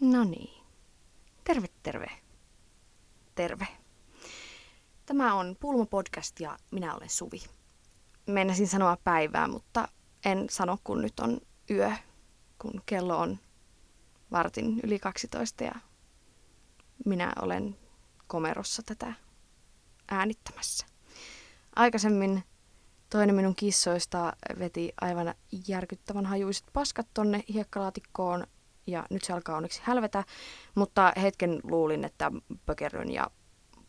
No niin. Terve, terve. Terve. Tämä on Pulmo Podcast ja minä olen Suvi. Meinasin sanoa päivää, mutta en sano, kun nyt on yö, kun kello on vartin yli 12 ja minä olen komerossa tätä äänittämässä. Aikaisemmin toinen minun kissoista veti aivan järkyttävän hajuiset paskat tonne hiekkalaatikkoon ja nyt se alkaa onneksi hälvetä, mutta hetken luulin, että pökerryn ja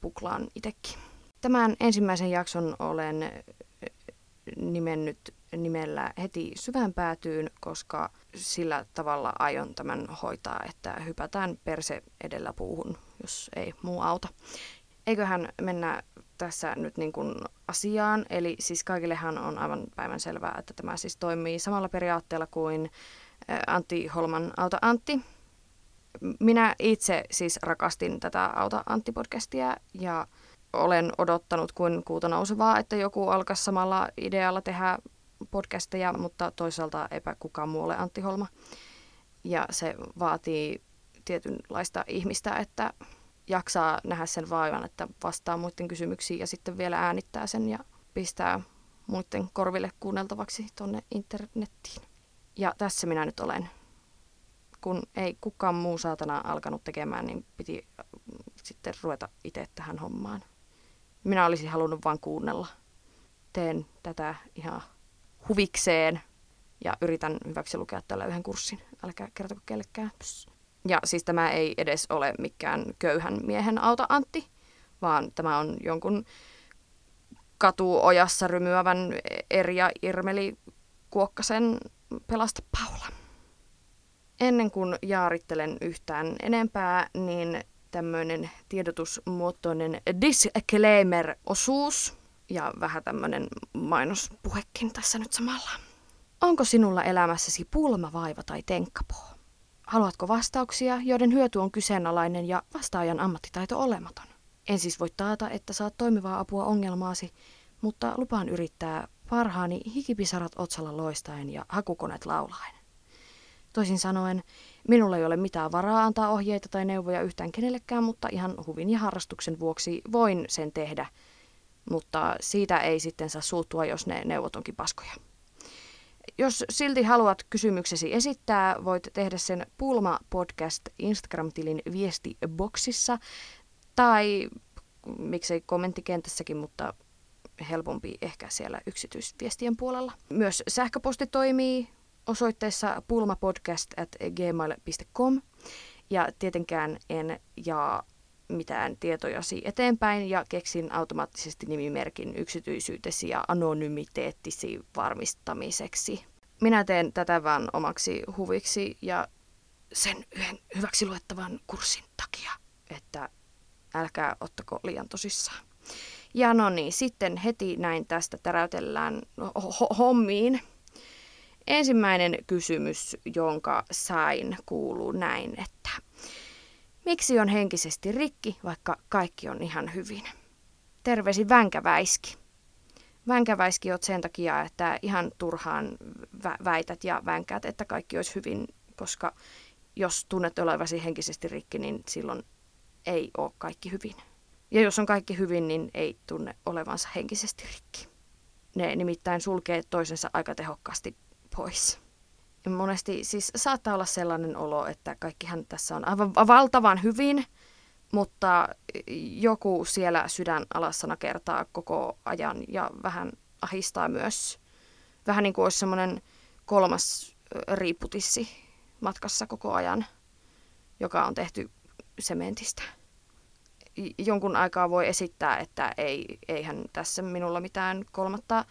puklaan itekin. Tämän ensimmäisen jakson olen nimennyt nimellä heti syvään päätyyn, koska sillä tavalla aion tämän hoitaa, että hypätään perse edellä puuhun, jos ei muu auta. Eiköhän mennä tässä nyt niin kuin asiaan, eli siis kaikillehan on aivan päivän selvää, että tämä siis toimii samalla periaatteella kuin Antti Holman Auta Antti. Minä itse siis rakastin tätä Auta Antti-podcastia ja olen odottanut kuin kuuta nousevaa, että joku alkaisi samalla idealla tehdä podcasteja, mutta toisaalta epä kukaan muu ole Antti Holma. Ja se vaatii tietynlaista ihmistä, että jaksaa nähdä sen vaivan, että vastaa muiden kysymyksiin ja sitten vielä äänittää sen ja pistää muiden korville kuunneltavaksi tuonne internettiin. Ja tässä minä nyt olen. Kun ei kukaan muu saatana alkanut tekemään, niin piti äh, sitten ruveta itse tähän hommaan. Minä olisin halunnut vain kuunnella. Teen tätä ihan huvikseen ja yritän hyväksi lukea tällä yhden kurssin. Älkää kertoko kellekään. Pss. Ja siis tämä ei edes ole mikään köyhän miehen auta Antti, vaan tämä on jonkun katuojassa rymyävän Erja Irmeli Kuokkasen Pelasta Paula. Ennen kuin jaarittelen yhtään enempää, niin tämmöinen tiedotusmuotoinen disclaimer-osuus ja vähän tämmöinen mainospuhekin tässä nyt samalla. Onko sinulla elämässäsi pulmavaiva tai tenkkapoo? Haluatko vastauksia, joiden hyöty on kyseenalainen ja vastaajan ammattitaito olematon? En siis voi taata, että saat toimivaa apua ongelmaasi, mutta lupaan yrittää parhaani hikipisarat otsalla loistaen ja hakukoneet laulaen. Toisin sanoen, minulla ei ole mitään varaa antaa ohjeita tai neuvoja yhtään kenellekään, mutta ihan huvin ja harrastuksen vuoksi voin sen tehdä, mutta siitä ei sitten saa suuttua, jos ne neuvot onkin paskoja. Jos silti haluat kysymyksesi esittää, voit tehdä sen Pulma Podcast Instagram-tilin viestiboksissa tai miksei kommenttikentässäkin, mutta helpompi ehkä siellä yksityisviestien puolella. Myös sähköposti toimii osoitteessa pulmapodcast.gmail.com ja tietenkään en jaa mitään tietojasi eteenpäin ja keksin automaattisesti nimimerkin yksityisyytesi ja anonymiteettisi varmistamiseksi. Minä teen tätä vain omaksi huviksi ja sen yhden hyväksi luettavan kurssin takia, että älkää ottako liian tosissaan. Ja no niin, sitten heti näin tästä täräytellään ho- hommiin. Ensimmäinen kysymys, jonka sain, kuuluu näin, että miksi on henkisesti rikki, vaikka kaikki on ihan hyvin? Terveisi Vänkäväiski. Vänkäväiski oot sen takia, että ihan turhaan vä- väität ja vänkäät, että kaikki olisi hyvin, koska jos tunnet olevasi henkisesti rikki, niin silloin ei ole kaikki hyvin. Ja jos on kaikki hyvin, niin ei tunne olevansa henkisesti rikki. Ne nimittäin sulkee toisensa aika tehokkaasti pois. Monesti siis saattaa olla sellainen olo, että kaikkihan tässä on aivan valtavan hyvin, mutta joku siellä sydän alassa nakertaa koko ajan ja vähän ahistaa myös. Vähän niin kuin olisi semmoinen kolmas riipputissi matkassa koko ajan, joka on tehty sementistä jonkun aikaa voi esittää, että ei, eihän tässä minulla mitään kolmatta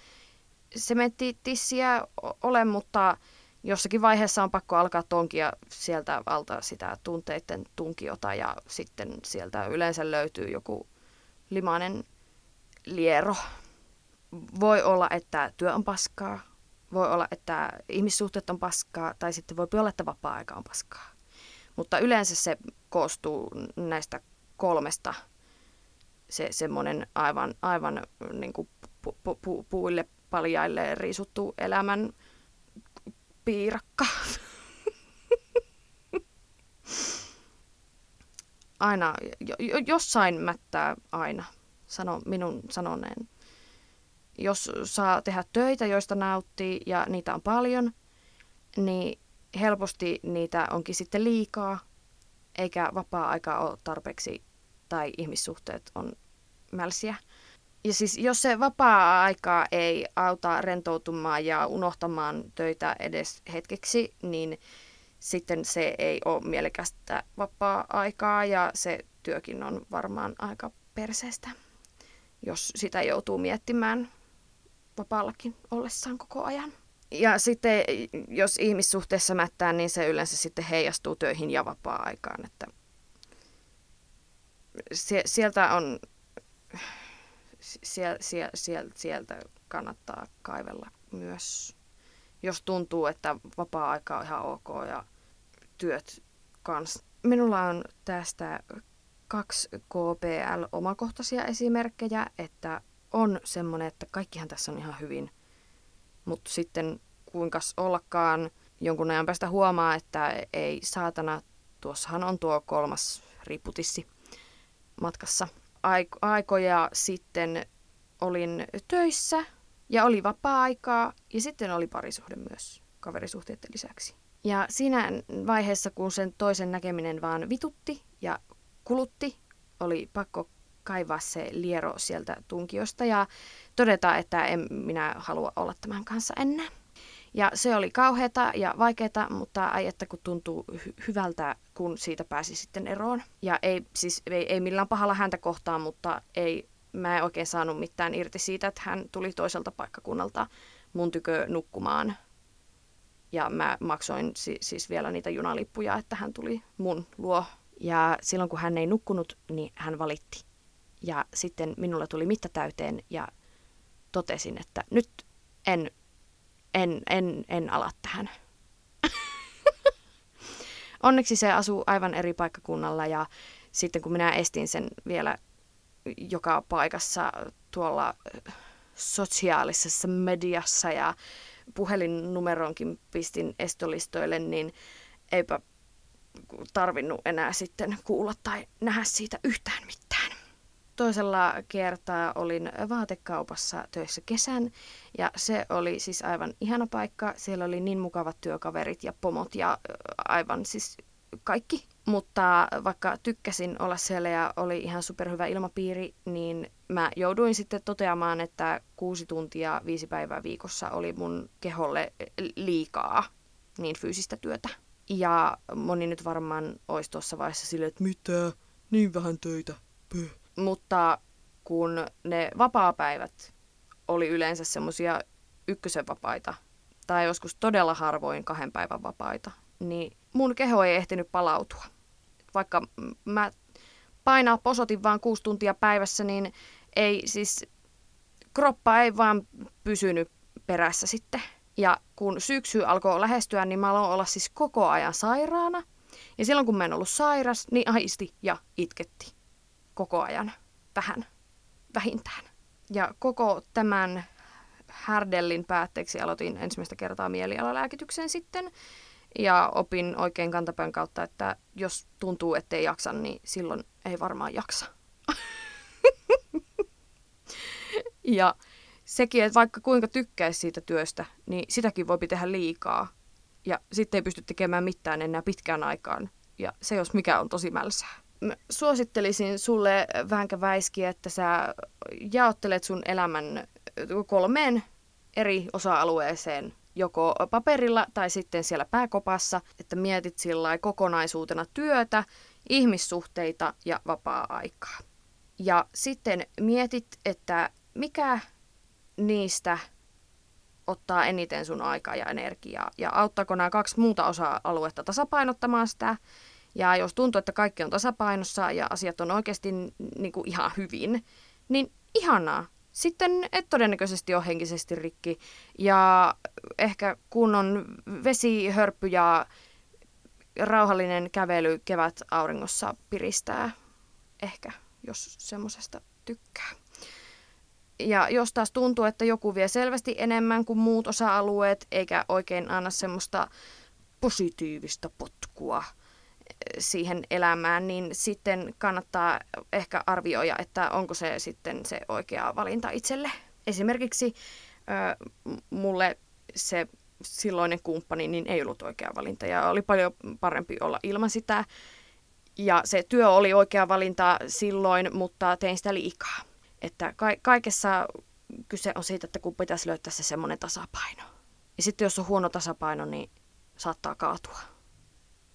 sementtitissiä ole, mutta jossakin vaiheessa on pakko alkaa tonkia sieltä alta sitä tunteiden tunkiota ja sitten sieltä yleensä löytyy joku limainen liero. Voi olla, että työ on paskaa, voi olla, että ihmissuhteet on paskaa tai sitten voi olla, että vapaa-aika on paskaa. Mutta yleensä se koostuu näistä kolmesta se semmoinen aivan, aivan niin kuin pu, pu, pu, puille paljaille riisuttu elämän piirakka. aina, jo, jossain mättää aina, sano minun sanoneen. Jos saa tehdä töitä, joista nauttii ja niitä on paljon, niin helposti niitä onkin sitten liikaa, eikä vapaa-aika ole tarpeeksi tai ihmissuhteet on mälsiä. Ja siis jos se vapaa-aika ei auta rentoutumaan ja unohtamaan töitä edes hetkeksi, niin sitten se ei ole mielekästä vapaa-aikaa ja se työkin on varmaan aika perseestä, jos sitä joutuu miettimään vapaallakin ollessaan koko ajan. Ja sitten jos ihmissuhteessa mättää, niin se yleensä sitten heijastuu töihin ja vapaa-aikaan. Että sieltä on, siel, siel, siel, sieltä kannattaa kaivella myös, jos tuntuu, että vapaa-aika on ihan ok ja työt kanssa. Minulla on tästä kaksi KPL-omakohtaisia esimerkkejä, että on semmoinen, että kaikkihan tässä on ihan hyvin, mutta sitten kuinka ollakaan jonkun ajan päästä huomaa, että ei saatana, tuossahan on tuo kolmas riputissi matkassa. Aik- aikoja sitten olin töissä ja oli vapaa-aikaa ja sitten oli parisuhde myös kaverisuhteiden lisäksi. Ja siinä vaiheessa, kun sen toisen näkeminen vaan vitutti ja kulutti, oli pakko kaivaa se liero sieltä tunkiosta ja todeta, että en minä halua olla tämän kanssa enää. Ja se oli kauheata ja vaikeaa, mutta ai että kun tuntuu hy- hyvältä, kun siitä pääsi sitten eroon. Ja ei, siis, ei, ei millään pahalla häntä kohtaan, mutta ei, mä en oikein saanut mitään irti siitä, että hän tuli toiselta paikkakunnalta mun tykö nukkumaan. Ja mä maksoin si- siis vielä niitä junalippuja, että hän tuli mun luo. Ja silloin kun hän ei nukkunut, niin hän valitti. Ja sitten minulla tuli mitta täyteen ja totesin, että nyt en en, en, en ala tähän. Onneksi se asuu aivan eri paikkakunnalla ja sitten kun minä estin sen vielä joka paikassa tuolla sosiaalisessa mediassa ja puhelinnumeronkin pistin estolistoille, niin eipä tarvinnut enää sitten kuulla tai nähdä siitä yhtään mitään. Toisella kertaa olin vaatekaupassa töissä kesän ja se oli siis aivan ihana paikka. Siellä oli niin mukavat työkaverit ja pomot ja aivan siis kaikki. Mutta vaikka tykkäsin olla siellä ja oli ihan superhyvä ilmapiiri, niin mä jouduin sitten toteamaan, että kuusi tuntia viisi päivää viikossa oli mun keholle liikaa niin fyysistä työtä. Ja moni nyt varmaan olisi tuossa vaiheessa silleen, että mitä, niin vähän töitä, Pöh. Mutta kun ne vapaapäivät oli yleensä semmoisia ykkösen vapaita tai joskus todella harvoin kahden päivän vapaita, niin mun keho ei ehtinyt palautua. Vaikka mä painaa posotin vaan kuusi tuntia päivässä, niin ei siis, kroppa ei vaan pysynyt perässä sitten. Ja kun syksy alkoi lähestyä, niin mä aloin olla siis koko ajan sairaana. Ja silloin kun mä en ollut sairas, niin aisti ja itketti koko ajan vähän vähintään. Ja koko tämän härdellin päätteeksi aloitin ensimmäistä kertaa mielialalääkityksen sitten. Ja opin oikein kantapään kautta, että jos tuntuu, ettei jaksa, niin silloin ei varmaan jaksa. ja sekin, että vaikka kuinka tykkäisi siitä työstä, niin sitäkin voi tehdä liikaa. Ja sitten ei pysty tekemään mitään enää pitkään aikaan. Ja se jos mikä on tosi mälsää suosittelisin sulle vähänkä väiski, että sä jaottelet sun elämän kolmeen eri osa-alueeseen, joko paperilla tai sitten siellä pääkopassa, että mietit sillä kokonaisuutena työtä, ihmissuhteita ja vapaa-aikaa. Ja sitten mietit, että mikä niistä ottaa eniten sun aikaa ja energiaa, ja auttaako nämä kaksi muuta osa-aluetta tasapainottamaan sitä, ja jos tuntuu, että kaikki on tasapainossa ja asiat on oikeasti niin kuin ihan hyvin, niin ihanaa. Sitten et todennäköisesti ole henkisesti rikki. Ja ehkä kun on vesihörppy ja rauhallinen kävely kevät auringossa piristää. Ehkä, jos semmoisesta tykkää. Ja jos taas tuntuu, että joku vie selvästi enemmän kuin muut osa-alueet, eikä oikein anna semmoista positiivista potkua, siihen elämään, niin sitten kannattaa ehkä arvioida, että onko se sitten se oikea valinta itselle. Esimerkiksi mulle se silloinen kumppani niin ei ollut oikea valinta ja oli paljon parempi olla ilman sitä. Ja se työ oli oikea valinta silloin, mutta tein sitä liikaa. Että ka- kaikessa kyse on siitä, että kun pitäisi löytää se semmoinen tasapaino. Ja sitten jos on huono tasapaino, niin saattaa kaatua.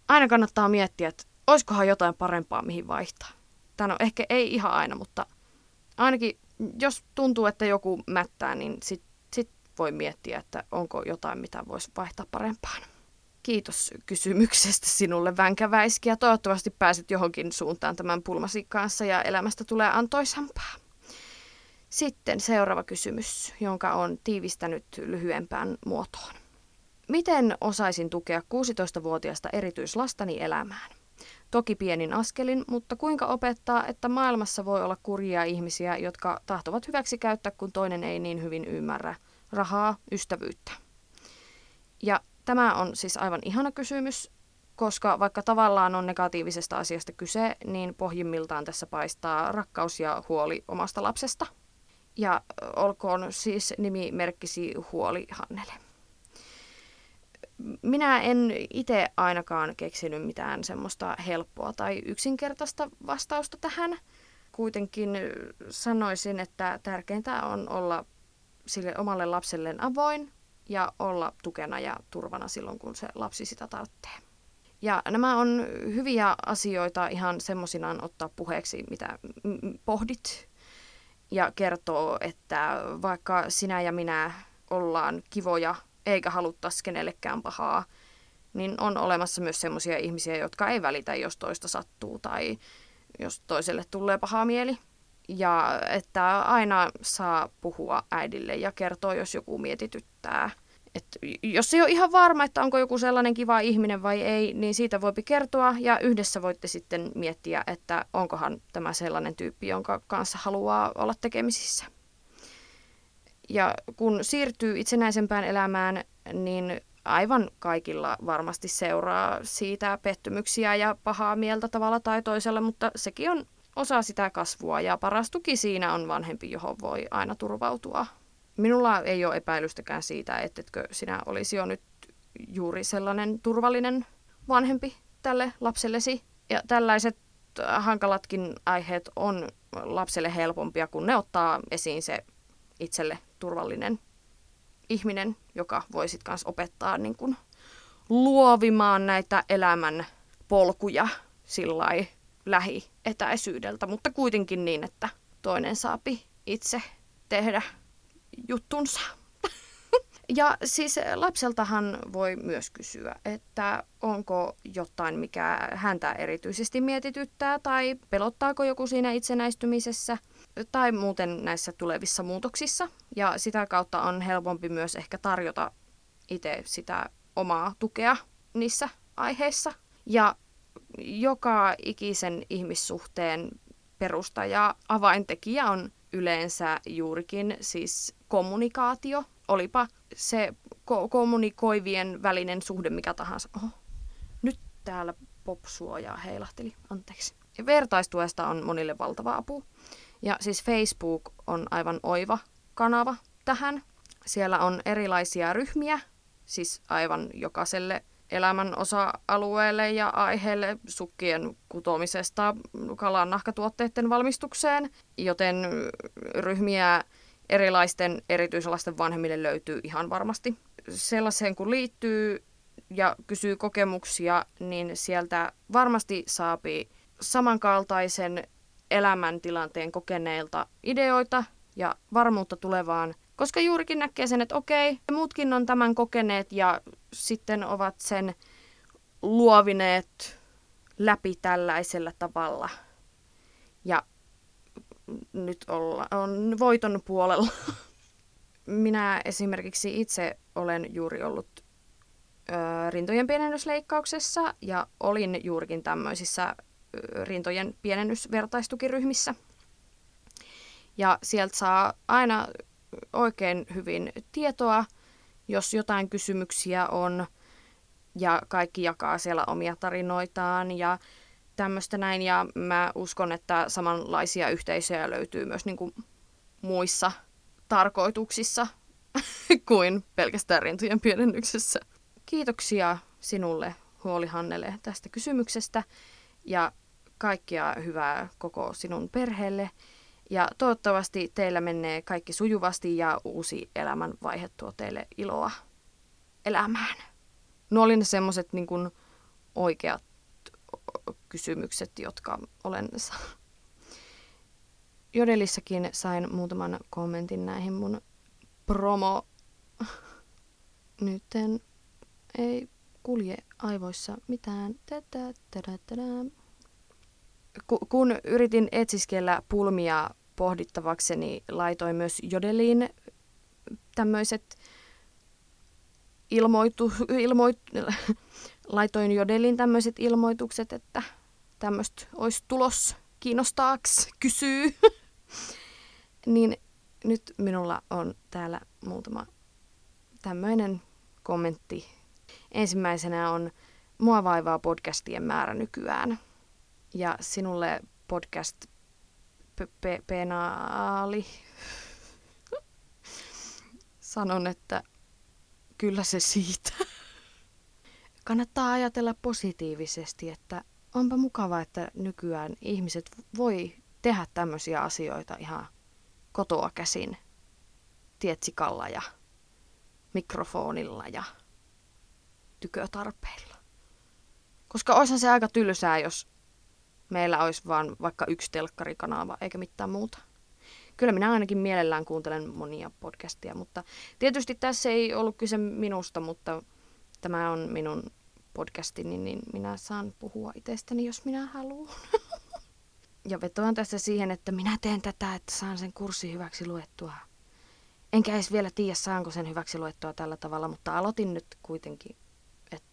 Aina kannattaa miettiä, että olisikohan jotain parempaa, mihin vaihtaa. Tämä on ehkä ei ihan aina, mutta ainakin jos tuntuu, että joku mättää, niin sitten sit voi miettiä, että onko jotain, mitä voisi vaihtaa parempaan. Kiitos kysymyksestä sinulle Vänkäväiski ja toivottavasti pääset johonkin suuntaan tämän pulmasi kanssa ja elämästä tulee antoisampaa. Sitten seuraava kysymys, jonka on tiivistänyt lyhyempään muotoon. Miten osaisin tukea 16-vuotiaasta erityislastani elämään? Toki pienin askelin, mutta kuinka opettaa, että maailmassa voi olla kurjia ihmisiä, jotka tahtovat hyväksi käyttää, kun toinen ei niin hyvin ymmärrä rahaa, ystävyyttä. Ja tämä on siis aivan ihana kysymys, koska vaikka tavallaan on negatiivisesta asiasta kyse, niin pohjimmiltaan tässä paistaa rakkaus ja huoli omasta lapsesta. Ja olkoon siis nimimerkkisi huoli Hannele minä en itse ainakaan keksinyt mitään semmoista helppoa tai yksinkertaista vastausta tähän. Kuitenkin sanoisin, että tärkeintä on olla sille omalle lapselleen avoin ja olla tukena ja turvana silloin, kun se lapsi sitä tarvitsee. Ja nämä on hyviä asioita ihan semmoisinaan ottaa puheeksi, mitä pohdit. Ja kertoo, että vaikka sinä ja minä ollaan kivoja eikä haluttaisi kenellekään pahaa, niin on olemassa myös sellaisia ihmisiä, jotka ei välitä, jos toista sattuu tai jos toiselle tulee paha mieli. Ja että aina saa puhua äidille ja kertoa, jos joku mietityttää. Et jos ei ole ihan varma, että onko joku sellainen kiva ihminen vai ei, niin siitä voipi kertoa ja yhdessä voitte sitten miettiä, että onkohan tämä sellainen tyyppi, jonka kanssa haluaa olla tekemisissä. Ja kun siirtyy itsenäisempään elämään, niin aivan kaikilla varmasti seuraa siitä pettymyksiä ja pahaa mieltä tavalla tai toisella, mutta sekin on osa sitä kasvua ja paras tuki siinä on vanhempi, johon voi aina turvautua. Minulla ei ole epäilystäkään siitä, ettetkö sinä olisi jo nyt juuri sellainen turvallinen vanhempi tälle lapsellesi. Ja tällaiset hankalatkin aiheet on lapselle helpompia, kun ne ottaa esiin se itselle turvallinen ihminen, joka voi sitten kanssa opettaa niin kun, luovimaan näitä elämän polkuja sillä lähietäisyydeltä, mutta kuitenkin niin, että toinen saapi itse tehdä juttunsa. Ja siis lapseltahan voi myös kysyä, että onko jotain, mikä häntä erityisesti mietityttää tai pelottaako joku siinä itsenäistymisessä – tai muuten näissä tulevissa muutoksissa. Ja sitä kautta on helpompi myös ehkä tarjota itse sitä omaa tukea niissä aiheissa. Ja joka ikisen ihmissuhteen perusta ja avaintekijä on yleensä juurikin siis kommunikaatio. Olipa se ko- kommunikoivien välinen suhde mikä tahansa. Oho, nyt täällä popsuojaa heilahteli, anteeksi. Vertaistuesta on monille valtava apu. Ja siis Facebook on aivan oiva kanava tähän. Siellä on erilaisia ryhmiä, siis aivan jokaiselle elämän osa-alueelle ja aiheelle sukkien kutomisesta kalan nahkatuotteiden valmistukseen, joten ryhmiä erilaisten erityisalaisten vanhemmille löytyy ihan varmasti. Sellaiseen kun liittyy ja kysyy kokemuksia, niin sieltä varmasti saapii samankaltaisen elämäntilanteen kokeneilta ideoita ja varmuutta tulevaan, koska juurikin näkee sen, että okei, muutkin on tämän kokeneet ja sitten ovat sen luovineet läpi tällaisella tavalla. Ja nyt olla, on voiton puolella. Minä esimerkiksi itse olen juuri ollut ö, rintojen pienennysleikkauksessa ja olin juurikin tämmöisissä rintojen pienennysvertaistukiryhmissä. Ja sieltä saa aina oikein hyvin tietoa, jos jotain kysymyksiä on. ja kaikki jakaa siellä omia tarinoitaan ja tämmöistä näin. Ja mä uskon, että samanlaisia yhteisöjä löytyy myös niin kuin muissa tarkoituksissa kuin pelkästään rintojen pienennyksessä. Kiitoksia sinulle, Huoli Hannele, tästä kysymyksestä ja kaikkea hyvää koko sinun perheelle. Ja toivottavasti teillä menee kaikki sujuvasti ja uusi elämänvaihe tuo teille iloa elämään. Nuo oli ne semmoiset niin oikeat kysymykset, jotka olen Jodelissakin sain muutaman kommentin näihin mun promo... Nytten ei kulje aivoissa mitään. Tätä, tätä, tätä. Kun yritin etsiskellä pulmia pohdittavakseni, laitoin myös Jodeliin tämmöiset ilmoitu, ilmoit, laitoin Jodelin tämmöiset ilmoitukset, että tämmöistä olisi tulos kiinnostaaks, kysyy. niin nyt minulla on täällä muutama tämmöinen kommentti. Ensimmäisenä on Mua vaivaa podcastien määrä nykyään. Ja sinulle podcast penaali. Sanon, että kyllä se siitä. Kannattaa ajatella positiivisesti, että onpa mukava, että nykyään ihmiset voi tehdä tämmöisiä asioita ihan kotoa käsin tietsikalla ja mikrofonilla ja tykötarpeilla. Koska olisihan se aika tylsää, jos meillä olisi vaan vaikka yksi telkkarikanava eikä mitään muuta. Kyllä minä ainakin mielellään kuuntelen monia podcastia, mutta tietysti tässä ei ollut kyse minusta, mutta tämä on minun podcastini, niin minä saan puhua itsestäni, jos minä haluan. ja vetoan tässä siihen, että minä teen tätä, että saan sen kurssin hyväksi luettua. Enkä edes vielä tiedä, saanko sen hyväksi luettua tällä tavalla, mutta aloitin nyt kuitenkin. Et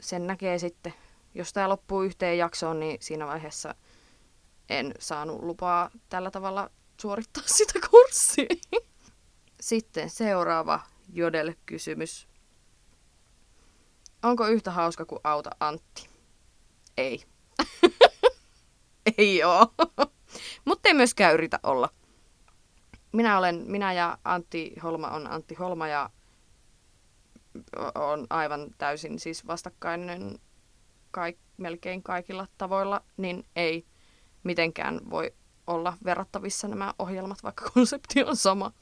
sen näkee sitten. Jos tämä loppuu yhteen jaksoon, niin siinä vaiheessa en saanut lupaa tällä tavalla suorittaa sitä kurssia. Sitten seuraava Jodel-kysymys. Onko yhtä hauska kuin Auta Antti? Ei. ei oo. Mutta ei myöskään yritä olla. Minä olen, minä ja Antti Holma on Antti Holma ja on aivan täysin siis vastakkainen kaik, melkein kaikilla tavoilla, niin ei mitenkään voi olla verrattavissa nämä ohjelmat, vaikka konsepti on sama.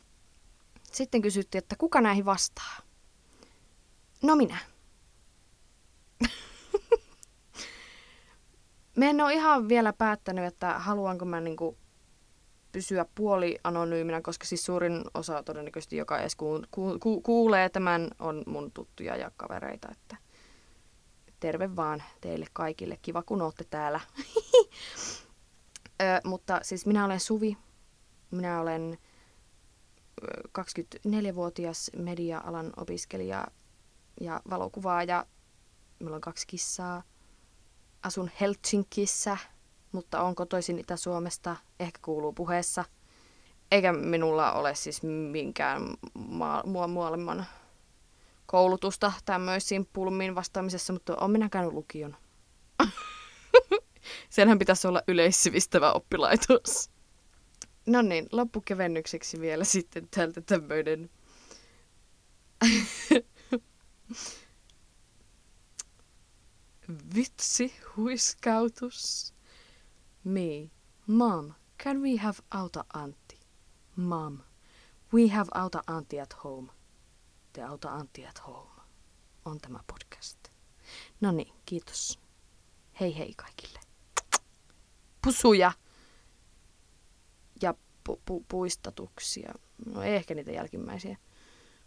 Sitten kysyttiin, että kuka näihin vastaa? No minä. Mä en ole ihan vielä päättänyt, että haluanko mä niinku pysyä puoli anonyyminä, koska siis suurin osa todennäköisesti, joka edes ku, ku, kuulee tämän, on mun tuttuja ja kavereita. Että terve vaan teille kaikille. Kiva, kun olette täällä. Ö, mutta siis minä olen Suvi. Minä olen 24-vuotias media-alan opiskelija ja valokuvaaja. Minulla on kaksi kissaa asun Helsinkissä, mutta on kotoisin Itä-Suomesta, ehkä kuuluu puheessa. Eikä minulla ole siis minkään maa, mua maailman koulutusta tämmöisiin pulmiin vastaamisessa, mutta olen minä käynyt lukion. Senhän pitäisi olla yleissivistävä oppilaitos. No niin, loppukevennykseksi vielä sitten tältä tämmöinen Vitsi huiskautus. Me. Mom, can we have auta Antti? Mom, we have auta Antti at home. The auta Antti at home on tämä podcast. No niin, kiitos. Hei hei kaikille. Pusuja ja pu- pu- puistatuksia. No ei ehkä niitä jälkimmäisiä.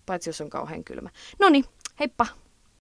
Paitsi jos on kauhean kylmä. No niin, heippa!